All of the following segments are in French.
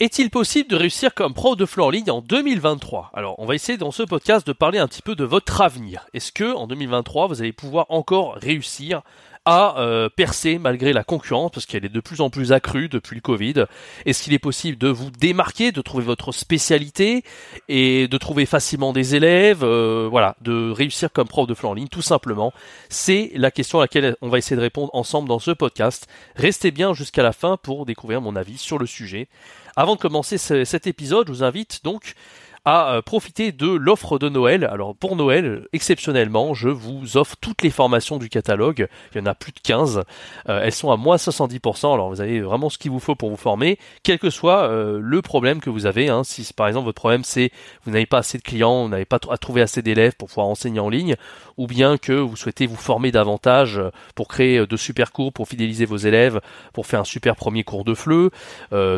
Est-il possible de réussir comme pro de floor en ligne en 2023 Alors, on va essayer dans ce podcast de parler un petit peu de votre avenir. Est-ce que en 2023, vous allez pouvoir encore réussir à euh, percer malgré la concurrence, parce qu'elle est de plus en plus accrue depuis le Covid. Est-ce qu'il est possible de vous démarquer, de trouver votre spécialité et de trouver facilement des élèves, euh, voilà, de réussir comme prof de flanc en ligne, tout simplement? C'est la question à laquelle on va essayer de répondre ensemble dans ce podcast. Restez bien jusqu'à la fin pour découvrir mon avis sur le sujet. Avant de commencer cet épisode, je vous invite donc à euh, profiter de l'offre de Noël. Alors pour Noël, exceptionnellement, je vous offre toutes les formations du catalogue. Il y en a plus de 15. Euh, elles sont à moins 70%. Alors vous avez vraiment ce qu'il vous faut pour vous former, quel que soit euh, le problème que vous avez. Hein. Si par exemple votre problème c'est vous n'avez pas assez de clients, vous n'avez pas à trouver assez d'élèves pour pouvoir enseigner en ligne, ou bien que vous souhaitez vous former davantage pour créer de super cours, pour fidéliser vos élèves, pour faire un super premier cours de fleu,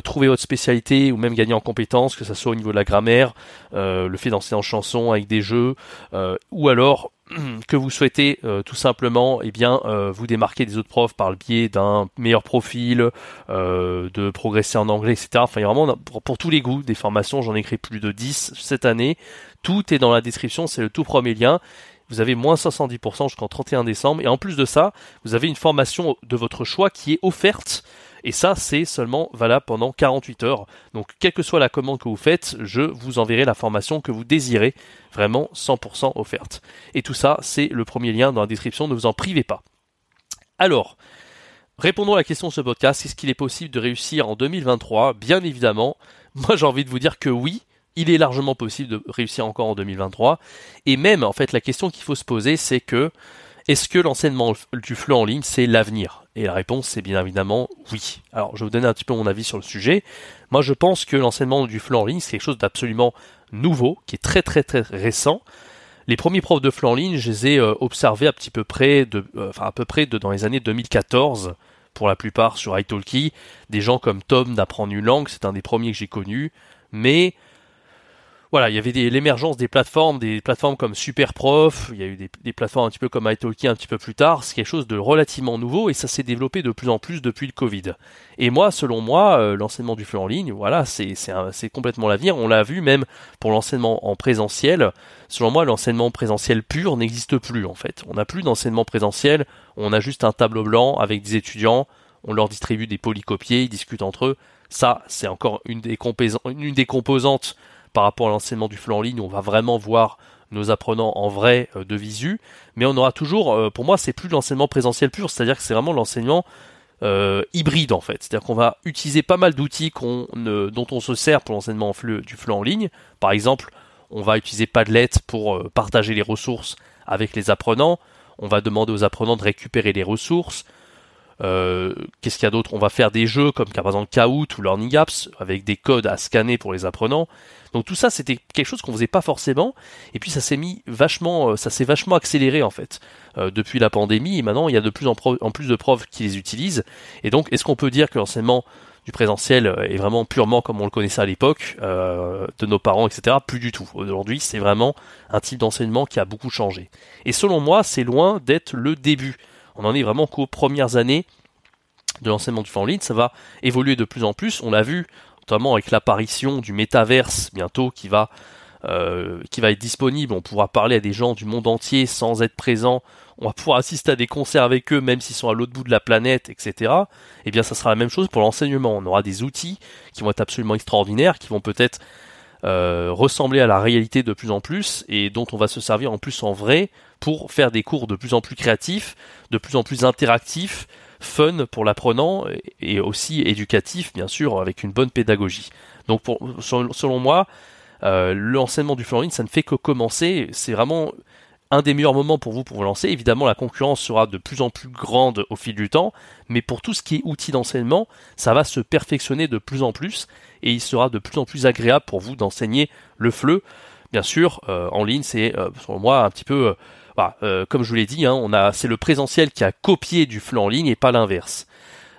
trouver votre spécialité ou même gagner en compétences, que ce soit au niveau de la grammaire, le fait danser en chanson avec des jeux, euh, ou alors que vous souhaitez euh, tout simplement eh bien vous démarquer des autres profs par le biais d'un meilleur profil, de progresser en anglais, etc. Enfin, il y a vraiment pour, tous les goûts des formations, j'en ai créé plus de 10 cette année. Tout est dans la description, c'est le tout premier lien. Vous avez moins 70% jusqu'en 31 décembre. Et en plus de ça, vous avez une formation de votre choix qui est offerte et ça, c'est seulement valable pendant 48 heures. Donc, quelle que soit la commande que vous faites, je vous enverrai la formation que vous désirez, vraiment 100% offerte. Et tout ça, c'est le premier lien dans la description, ne vous en privez pas. Alors, répondons à la question de ce podcast, est-ce qu'il est possible de réussir en 2023 Bien évidemment, moi j'ai envie de vous dire que oui, il est largement possible de réussir encore en 2023. Et même, en fait, la question qu'il faut se poser, c'est que est-ce que l'enseignement du fleu en ligne, c'est l'avenir? Et la réponse, c'est bien évidemment oui. Alors, je vais vous donner un petit peu mon avis sur le sujet. Moi, je pense que l'enseignement du fleu en ligne, c'est quelque chose d'absolument nouveau, qui est très très très récent. Les premiers profs de fleu en ligne, je les ai euh, observés à peu près euh, enfin à peu près dans les années 2014, pour la plupart sur italki. Des gens comme Tom d'apprendre une langue, c'est un des premiers que j'ai connu. Mais voilà, il y avait l'émergence des plateformes, des plateformes comme Superprof, il y a eu des, plateformes un petit peu comme italki un petit peu plus tard, c'est quelque chose de relativement nouveau et ça s'est développé de plus en plus depuis le Covid. Et moi, selon moi, euh, l'enseignement du flux en ligne, voilà, c'est complètement l'avenir. On l'a vu même pour l'enseignement en présentiel. Selon moi, l'enseignement présentiel pur n'existe plus en fait. On n'a plus d'enseignement présentiel, on a juste un tableau blanc avec des étudiants, on leur distribue des polycopiés, ils discutent entre eux. Ça, c'est encore une des, une des composantes par rapport à l'enseignement du flux en ligne, on va vraiment voir nos apprenants en vrai euh, de visu, mais on aura toujours, euh, pour moi, c'est plus l'enseignement présentiel pur, c'est-à-dire que c'est vraiment l'enseignement euh, hybride en fait, c'est-à-dire qu'on va utiliser pas mal d'outils dont on se sert pour l'enseignement du flux en ligne. Par exemple, on va utiliser Padlet pour partager les ressources avec les apprenants. On va demander aux apprenants de récupérer les ressources. Euh, qu'est-ce qu'il y a d'autre? On va faire des jeux comme par exemple Kahoot ou Learning Apps avec des codes à scanner pour les apprenants. Donc tout ça, c'était quelque chose qu'on faisait pas forcément. Et puis ça s'est mis vachement, euh, ça s'est vachement accéléré en fait euh, depuis la pandémie. Et maintenant, il y a de plus en, plus de profs qui les utilisent. Et donc, est-ce qu'on peut dire que l'enseignement du présentiel est vraiment purement comme on le connaissait à l'époque de nos parents, etc. Plus du tout. Aujourd'hui, c'est vraiment un type d'enseignement qui a beaucoup changé. Et selon moi, c'est loin d'être le début on en est vraiment qu'aux premières années de l'enseignement du fond en. Ça va évoluer de plus en plus. On l'a vu notamment avec l'apparition du métaverse bientôt qui va euh, qui va être disponible. On pourra parler à des gens du monde entier sans être présent. On va pouvoir assister à des concerts avec eux, même s'ils sont à l'autre bout de la planète, etc. Eh bien, ça sera la même chose pour l'enseignement. On aura des outils qui vont être absolument extraordinaires, qui vont peut-être euh, ressembler à la réalité de plus en plus et dont on va se servir en plus en vrai pour faire des cours de plus en plus créatifs, de plus en plus interactifs, fun pour l'apprenant et aussi éducatif bien sûr avec une bonne pédagogie. Donc selon moi, euh, l'enseignement du flooring ça ne fait que commencer. C'est vraiment un des meilleurs moments pour vous pour vous lancer. Évidemment, la concurrence sera de plus en plus grande au fil du temps, mais pour tout ce qui est outils d'enseignement, ça va se perfectionner de plus en plus et il sera de plus en plus agréable pour vous d'enseigner le FLE. Bien sûr, euh, en ligne, c'est euh, pour moi un petit peu, euh, comme je vous l'ai dit, hein, on a, c'est le présentiel qui a copié du FLE en ligne et pas l'inverse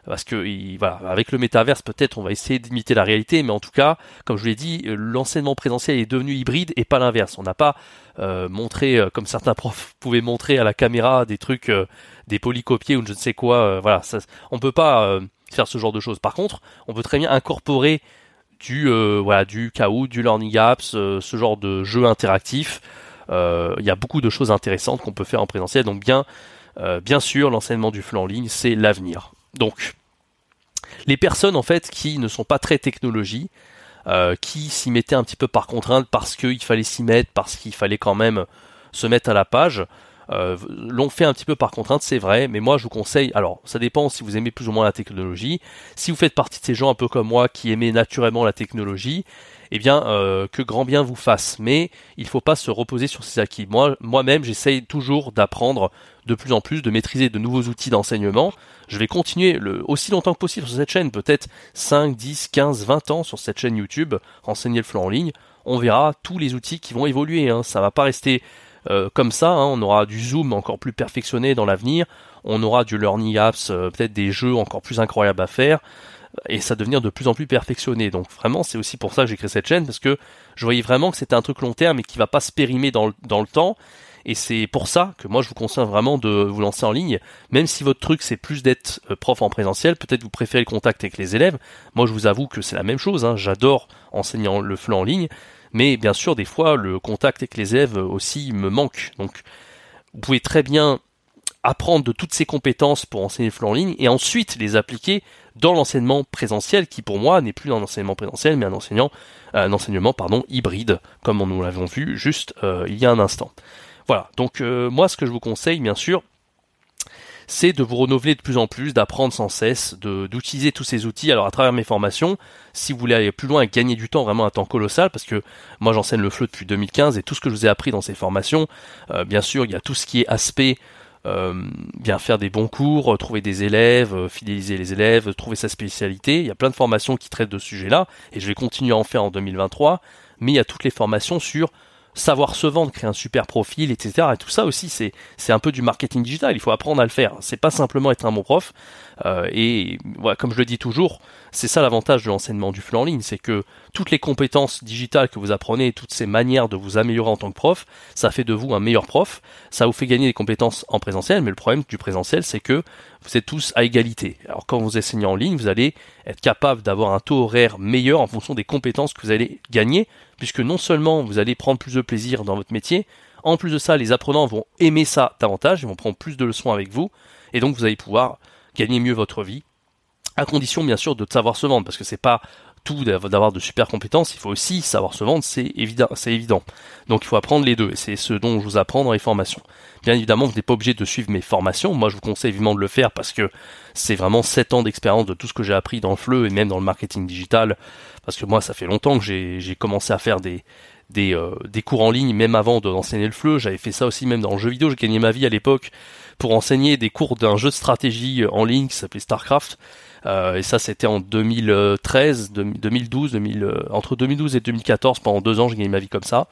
parce que voilà, avec le métaverse peut-être on va essayer d'imiter la réalité, mais en tout cas, comme je l'ai dit, l'enseignement présentiel est devenu hybride et pas l'inverse. On n'a pas euh, montré, euh, comme certains profs pouvaient montrer à la caméra des trucs, euh, des polycopiés ou je ne sais quoi. voilà, ça, on peut pas faire ce genre de choses. Par contre, on peut très bien incorporer du voilà du Kahoot, du Learning Apps, ce genre de jeu interactif. Il y a beaucoup de choses intéressantes qu'on peut faire en présentiel. Donc bien bien sûr, l'enseignement du flux en ligne, c'est l'avenir. Donc les personnes en fait qui ne sont pas très technologie, euh, qui s'y mettaient un petit peu par contrainte parce qu'il fallait s'y mettre, parce qu'il fallait quand même se mettre à la page, euh, l'ont fait un petit peu par contrainte, c'est vrai, mais moi je vous conseille, alors ça dépend si vous aimez plus ou moins la technologie, si vous faites partie de ces gens un peu comme moi qui aimaient naturellement la technologie, eh bien euh, que grand bien vous fasse, mais il ne faut pas se reposer sur ses acquis. Moi, moi-même, j'essaye toujours d'apprendre de plus en plus, de maîtriser de nouveaux outils d'enseignement. Je vais continuer aussi longtemps que possible sur cette chaîne, peut-être 5, 10, 15, 20 ans sur cette chaîne YouTube, renseigner le flanc en ligne. On verra tous les outils qui vont évoluer. Hein. Ça va pas rester euh, comme ça. Hein. On aura du zoom encore plus perfectionné dans l'avenir. On aura du learning apps, euh, peut-être des jeux encore plus incroyables à faire. Et ça devenir de plus en plus perfectionné. Donc vraiment, c'est aussi pour ça que j'ai créé cette chaîne, parce que je voyais vraiment que c'était un truc long terme et qui va pas se périmer dans dans le temps et c'est pour ça que moi je vous conseille vraiment de vous lancer en ligne, même si votre truc c'est plus d'être euh, prof en présentiel, peut-être vous préférez le contact avec les élèves. Moi je vous avoue que c'est la même chose, hein. j'adore enseigner le flux en ligne, mais bien sûr des fois le contact avec les élèves aussi me manque. Donc vous pouvez très bien apprendre de toutes ces compétences pour enseigner le en ligne et ensuite les appliquer dans l'enseignement présentiel qui pour moi n'est plus un enseignement présentiel mais un enseignant un enseignement hybride comme nous l'avons vu juste euh, il y a un instant. Voilà, donc euh, moi ce que je vous conseille bien sûr, c'est de vous renouveler de plus en plus, d'apprendre sans cesse, d'utiliser tous ces outils. Alors à travers mes formations, si vous voulez aller plus loin et gagner du temps, vraiment un temps colossal, parce que moi j'enseigne le FLE depuis 2015 et tout ce que je vous ai appris dans ces formations, euh, bien sûr il y a tout ce qui est aspect euh, bien faire des bons cours, trouver des élèves, fidéliser les élèves, trouver sa spécialité. Il y a plein de formations qui traitent de ce sujet-là et je vais continuer à en faire en 2023. Mais il y a toutes les formations sur savoir se vendre, créer un super profil, etc. Et tout ça aussi, c'est un peu du marketing digital. Il faut apprendre à le faire. C'est pas simplement être un bon prof. Euh, et voilà, comme je le dis toujours, c'est ça l'avantage de l'enseignement du flux en ligne, c'est que toutes les compétences digitales que vous apprenez, toutes ces manières de vous améliorer en tant que prof, ça fait de vous un meilleur prof. Ça vous fait gagner des compétences en présentiel. Mais le problème du présentiel, c'est que vous êtes tous à égalité. Alors quand vous enseignez en ligne, vous allez être capable d'avoir un taux horaire meilleur en fonction des compétences que vous allez gagner, puisque non seulement vous allez prendre plus de plaisir dans votre métier, en plus de ça, les apprenants vont aimer ça davantage, ils vont prendre plus de leçons avec vous, et donc vous allez pouvoir gagner mieux votre vie, à condition bien sûr de savoir se vendre, parce que c'est pas tout d'avoir de super compétences, il faut aussi savoir se vendre, c'est évident. Donc il faut apprendre les deux, et c'est ce dont je vous apprends dans les formations. Bien évidemment, vous n'êtes pas obligé de suivre mes formations, moi je vous conseille vivement de le faire parce que c'est vraiment 7 ans d'expérience de tout ce que j'ai appris dans le FLE et même dans le marketing digital, parce que moi ça fait longtemps que j'ai commencé à faire euh, des cours en ligne, même avant d'enseigner le FLE, j'avais fait ça aussi même dans le jeu vidéo, j'ai gagné ma vie à l'époque pour enseigner des cours d'un jeu de stratégie en ligne qui s'appelait StarCraft, euh, et ça, c'était en 2013, 2012, 2000, entre 2012 et 2014. Pendant deux ans, j'ai gagné ma vie comme ça.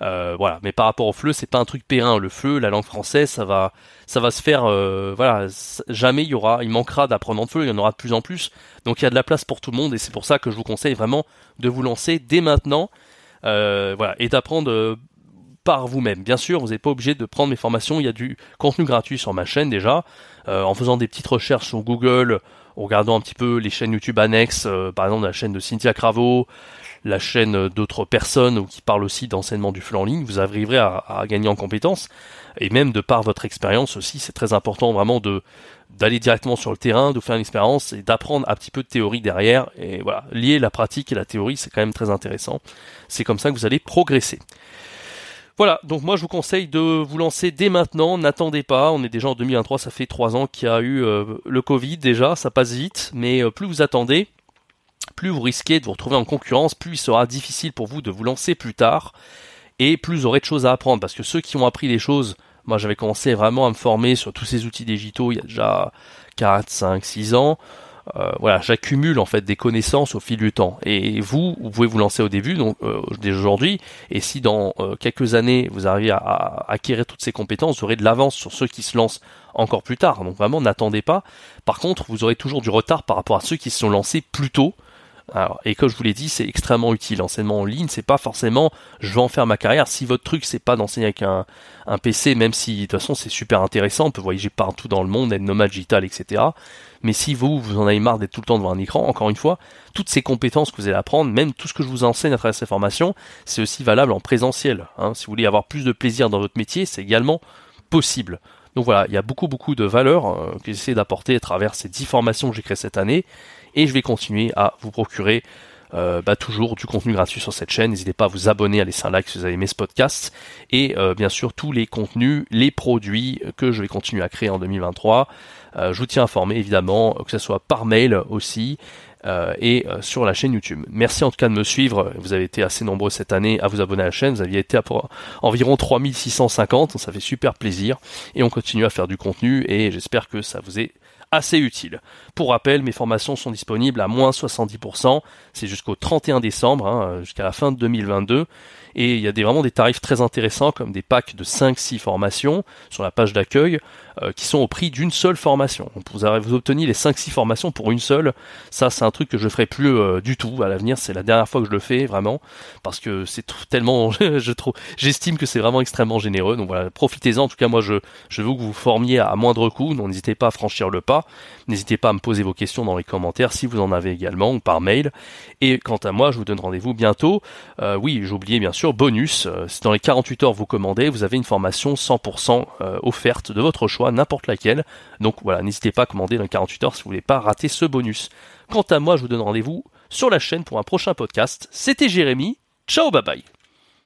Euh, voilà. Mais par rapport au FLE, c'est pas un truc périn. Le FLE, la langue française, ça va, ça va se faire. Euh, voilà. Jamais il y aura, il manquera d'apprenants de FLE. Il y en aura de plus en plus. Donc il y a de la place pour tout le monde. Et c'est pour ça que je vous conseille vraiment de vous lancer dès maintenant. voilà. Et d'apprendre par vous-même. Bien sûr, vous n'êtes pas obligé de prendre mes formations. Il y a du contenu gratuit sur ma chaîne déjà. en faisant des petites recherches sur Google en regardant un petit peu les chaînes YouTube annexes, euh, par exemple la chaîne de Cynthia Cravo, la chaîne d'autres personnes qui parlent aussi d'enseignement du flux en ligne, vous arriverez à, gagner en compétences. Et même de par votre expérience aussi, c'est très important vraiment d'aller directement sur le terrain, de faire une expérience et d'apprendre un petit peu de théorie derrière. Et voilà, lier la pratique et la théorie, c'est quand même très intéressant. C'est comme ça que vous allez progresser. Voilà, donc moi je vous conseille de vous lancer dès maintenant, n'attendez pas, on est déjà en 2023, ça fait trois ans qu'il y a eu euh, le Covid déjà, ça passe vite, mais euh, plus vous attendez, plus vous risquez de vous retrouver en concurrence, plus il sera difficile pour vous de vous lancer plus tard, et plus vous aurez de choses à apprendre, parce que ceux qui ont appris les choses, moi j'avais commencé vraiment à me former sur tous ces outils digitaux il y a déjà 4, 5, 6 ans, euh, voilà, j'accumule en fait des connaissances au fil du temps. Et vous, vous pouvez vous lancer au début, donc euh, dès aujourd'hui. Et si dans euh, quelques années vous arrivez à, acquérir toutes ces compétences, vous aurez de l'avance sur ceux qui se lancent encore plus tard. Donc vraiment, n'attendez pas. Par contre, vous aurez toujours du retard par rapport à ceux qui se sont lancés plus tôt. Alors, et comme je vous l'ai dit, c'est extrêmement utile. L'enseignement en ligne, c'est pas forcément je vais en faire ma carrière. Si votre truc c'est pas d'enseigner avec un, PC, même si de toute façon c'est super intéressant, on peut voyager partout dans le monde, être nomade digital, etc. Mais si vous, vous en avez marre d'être tout le temps devant un écran, encore une fois, toutes ces compétences que vous allez apprendre, même tout ce que je vous enseigne à travers ces formations, c'est aussi valable en présentiel. Hein. Si vous voulez avoir plus de plaisir dans votre métier, c'est également possible. Donc voilà, il y a beaucoup beaucoup de valeurs euh, que j'essaie d'apporter à travers ces 10 formations que j'ai créées cette année, et je vais continuer à vous procurer euh, bah, toujours du contenu gratuit sur cette chaîne. N'hésitez pas à vous abonner, à laisser un like si vous avez aimé ce podcast. Et euh, bien sûr, tous les contenus, les produits que je vais continuer à créer en 2023. je vous tiens informé évidemment, que ce soit par mail aussi. et sur la chaîne YouTube. Merci en tout cas de me suivre. Vous avez été assez nombreux cette année à vous abonner à la chaîne. Vous aviez été à pour environ 3650. Ça fait super plaisir. Et on continue à faire du contenu et j'espère que ça vous est assez utile. Pour rappel, mes formations sont disponibles à moins 70%, c'est jusqu'au 31 décembre, hein, jusqu'à la fin de 2022, et il y a vraiment des tarifs très intéressants comme des packs de 5-6 formations sur la page d'accueil euh, qui sont au prix d'une seule formation. Vous, avez, vous obtenez les 5-6 formations pour une seule, ça c'est un truc que je ferai plus euh, du tout à l'avenir, c'est la dernière fois que je le fais vraiment, parce que c'est tellement, j'estime que c'est vraiment extrêmement généreux, donc voilà, profitez-en, en tout cas moi je, veux que vous vous formiez à moindre coût, donc n'hésitez pas à franchir le pas, n'hésitez pas à me poser vos questions dans les commentaires si vous en avez également ou par mail. Et quant à moi, je vous donne rendez-vous bientôt. Euh, oui, j'ai oublié bien sûr, bonus. Euh, dans les 48 heures vous commandez, vous avez une formation 100% euh, offerte de votre choix, n'importe laquelle. Donc voilà, n'hésitez pas à commander dans les 48 heures si vous voulez pas rater ce bonus. Quant à moi, je vous donne rendez-vous sur la chaîne pour un prochain podcast. C'était Jérémy. Ciao, bye bye.